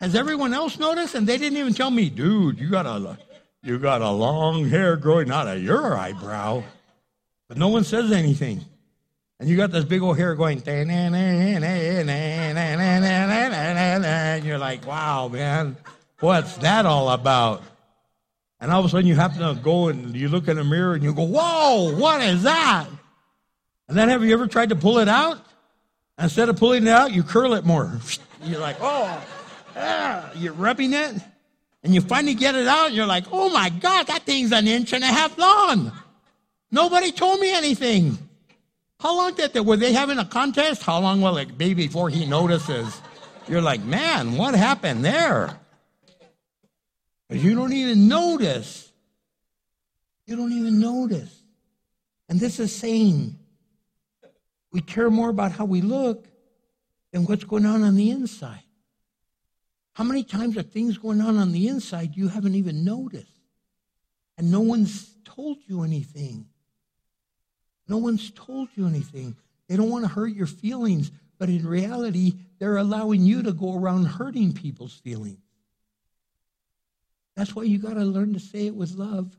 Has everyone else noticed? And they didn't even tell me, dude, you got a, you got a long hair growing out of your eyebrow. But no one says anything. And you got this big old hair going, and you're like, wow, man, what's that all about? And all of a sudden you happen to go and you look in the mirror and you go, whoa, what is that? And then have you ever tried to pull it out? Instead of pulling it out, you curl it more. You're like, oh, yeah. You're rubbing it. And you finally get it out and you're like, oh my God, that thing's an inch and a half long. Nobody told me anything. How long did they, were they having a contest? How long will it be before he notices? You're like, man, what happened there? Because you don't even notice. You don't even notice. And this is saying we care more about how we look than what's going on on the inside. How many times are things going on on the inside you haven't even noticed? And no one's told you anything. No one's told you anything. They don't want to hurt your feelings, but in reality, they're allowing you to go around hurting people's feelings. That's why you got to learn to say it with love.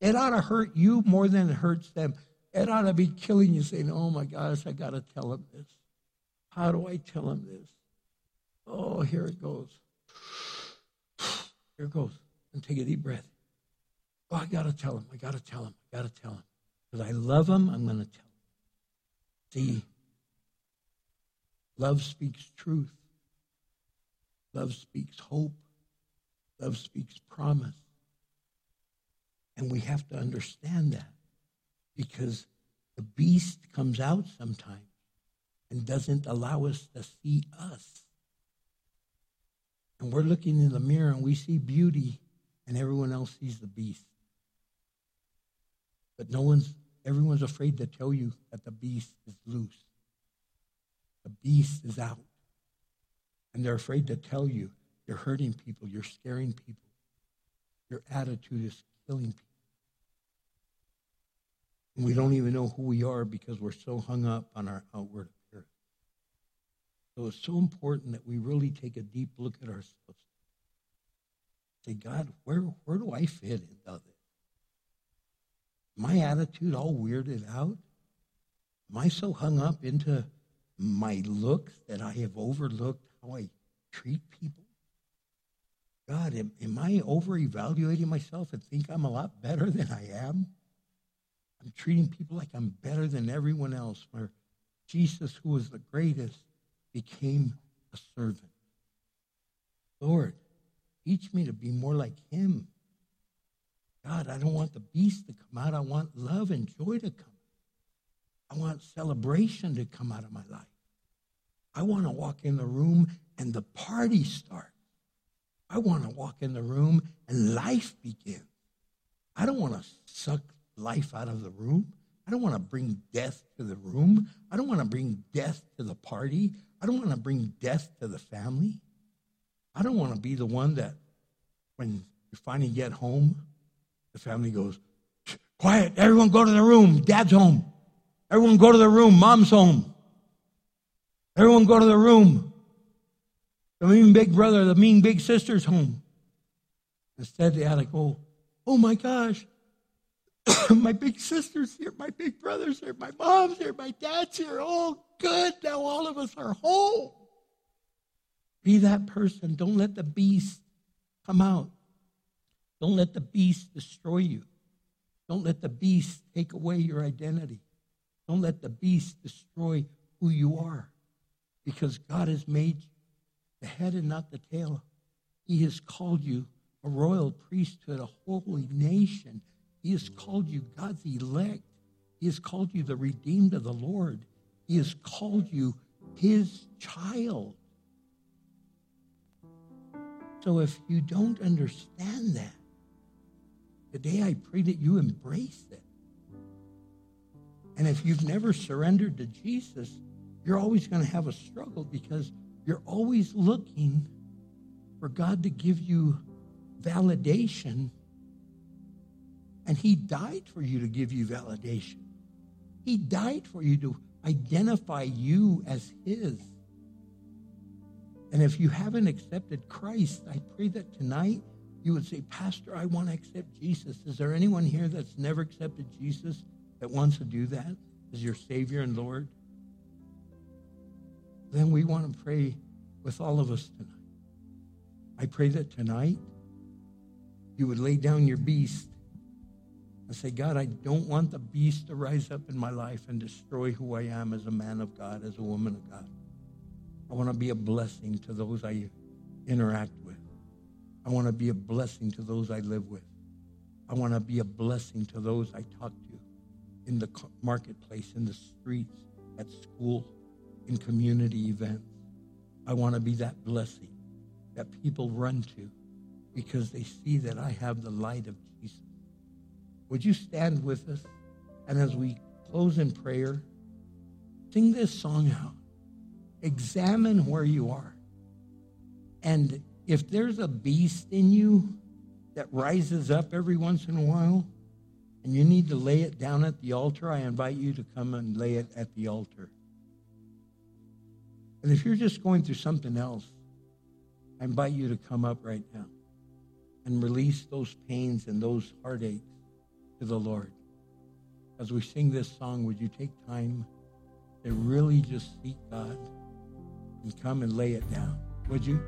It ought to hurt you more than it hurts them. It ought to be killing you saying, oh my gosh, I got to tell him this. How do I tell him this? Oh, here it goes. Here it goes. And take a deep breath. Oh, I got to tell him. I got to tell him. I got to tell him. Because I love him, I'm going to tell him. See, love speaks truth. Love speaks hope. Love speaks promise. And we have to understand that because the beast comes out sometimes and doesn't allow us to see us. And we're looking in the mirror and we see beauty, and everyone else sees the beast. But no one's, everyone's afraid to tell you that the beast is loose. The beast is out. And they're afraid to tell you you're hurting people, you're scaring people, your attitude is killing people. And we don't even know who we are because we're so hung up on our outward. So it's so important that we really take a deep look at ourselves. Say, God, where, where do I fit into this? My attitude all weirded out? Am I so hung up into my looks that I have overlooked how I treat people? God, am, am I over evaluating myself and think I'm a lot better than I am? I'm treating people like I'm better than everyone else, where Jesus, who was the greatest, became a servant. Lord, teach me to be more like him. God, I don't want the beast to come out. I want love and joy to come. I want celebration to come out of my life. I want to walk in the room and the party starts. I want to walk in the room and life begins. I don't want to suck life out of the room. I don't want to bring death to the room. I don't want to bring death to the party. I don't want to bring death to the family. I don't want to be the one that when you finally get home, the family goes, Quiet, everyone go to the room. Dad's home. Everyone go to the room. Mom's home. Everyone go to the room. The mean big brother, the mean big sister's home. Instead, they had to go, Oh my gosh, my big sister's here, my big brother's here, my mom's here, my dad's here. Oh, good. Now all of us are whole. Be that person. Don't let the beast come out. Don't let the beast destroy you. Don't let the beast take away your identity. Don't let the beast destroy who you are because God has made you the head and not the tail. He has called you a royal priesthood, a holy nation. He has called you God's elect. He has called you the redeemed of the Lord. He has called you his child. So if you don't understand that, today I pray that you embrace it. And if you've never surrendered to Jesus, you're always going to have a struggle because you're always looking for God to give you validation. And He died for you to give you validation. He died for you to identify you as His. And if you haven't accepted Christ, I pray that tonight you would say, Pastor, I want to accept Jesus. Is there anyone here that's never accepted Jesus that wants to do that as your Savior and Lord? Then we want to pray with all of us tonight. I pray that tonight you would lay down your beast and say, God, I don't want the beast to rise up in my life and destroy who I am as a man of God, as a woman of God. I want to be a blessing to those I interact with. I want to be a blessing to those I live with. I want to be a blessing to those I talk to in the marketplace, in the streets, at school, in community events. I want to be that blessing that people run to because they see that I have the light of. Would you stand with us? And as we close in prayer, sing this song out. Examine where you are. And if there's a beast in you that rises up every once in a while, and you need to lay it down at the altar, I invite you to come and lay it at the altar. And if you're just going through something else, I invite you to come up right now and release those pains and those heartaches to the Lord. As we sing this song, would you take time to really just seek God and come and lay it down? Would you?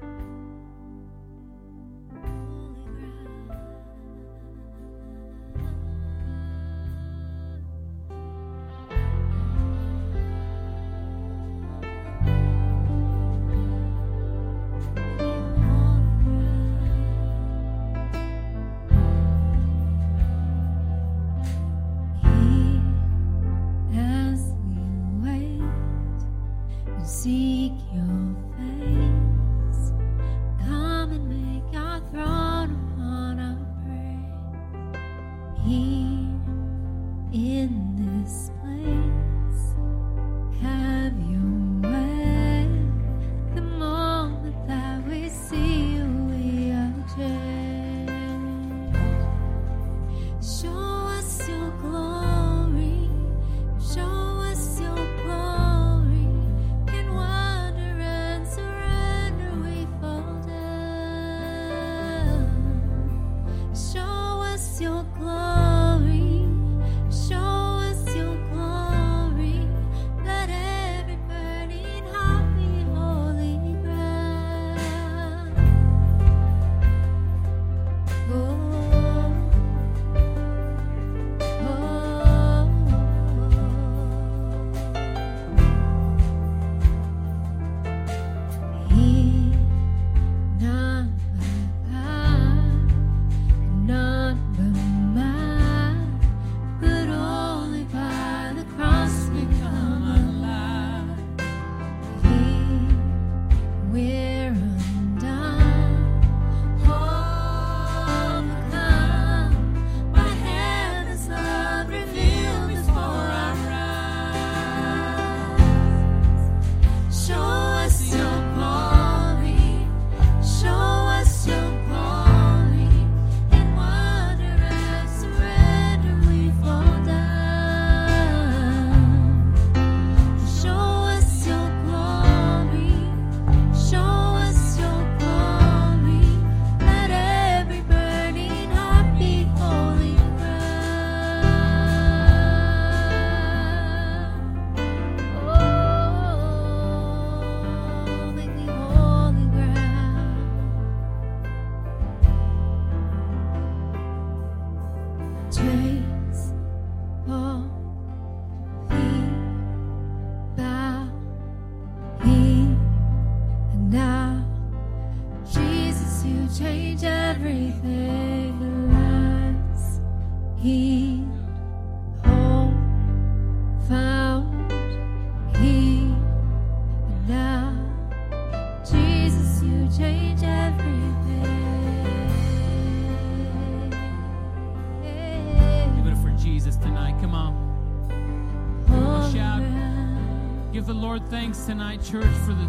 Give the Lord thanks tonight, church, for the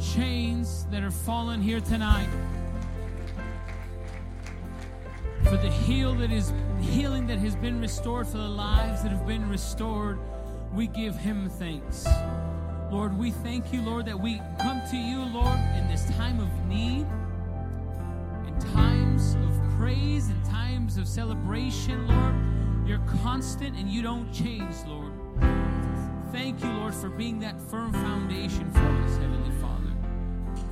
chains that are fallen here tonight. For the heal that is healing that has been restored, for the lives that have been restored, we give him thanks. Lord, we thank you, Lord, that we come to you, Lord, in this time of need, in times of praise, in times of celebration, Lord. You're constant and you don't change, Lord. Thank you, Lord, for being that firm foundation for us, Heavenly Father.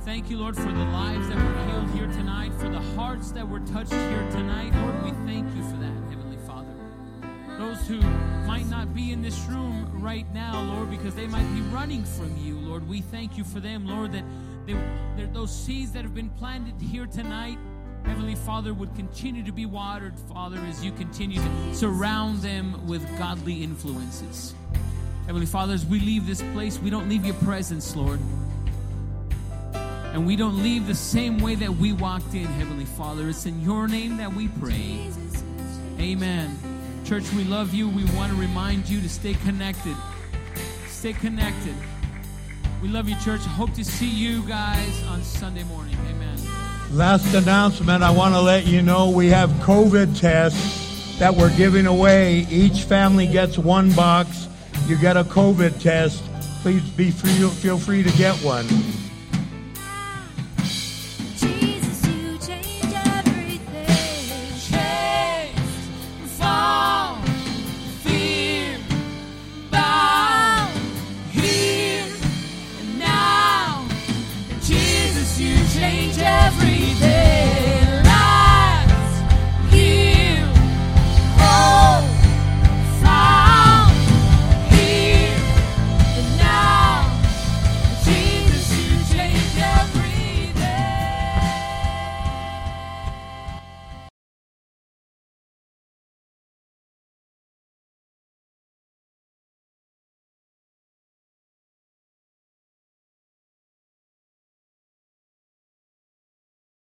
Thank you, Lord, for the lives that were healed here tonight, for the hearts that were touched here tonight. Lord, we thank you for that, Heavenly Father. Those who might not be in this room right now, Lord, because they might be running from you, Lord, we thank you for them, Lord, that they, those seeds that have been planted here tonight, Heavenly Father, would continue to be watered, Father, as you continue to surround them with godly influences. Heavenly Father, as we leave this place, we don't leave your presence, Lord. And we don't leave the same way that we walked in, Heavenly Father. It's in your name that we pray. Amen. Church, we love you. We want to remind you to stay connected. Stay connected. We love you, church. Hope to see you guys on Sunday morning. Amen. Last announcement I want to let you know we have COVID tests that we're giving away. Each family gets one box. You get a COVID test. Please be free, feel free to get one.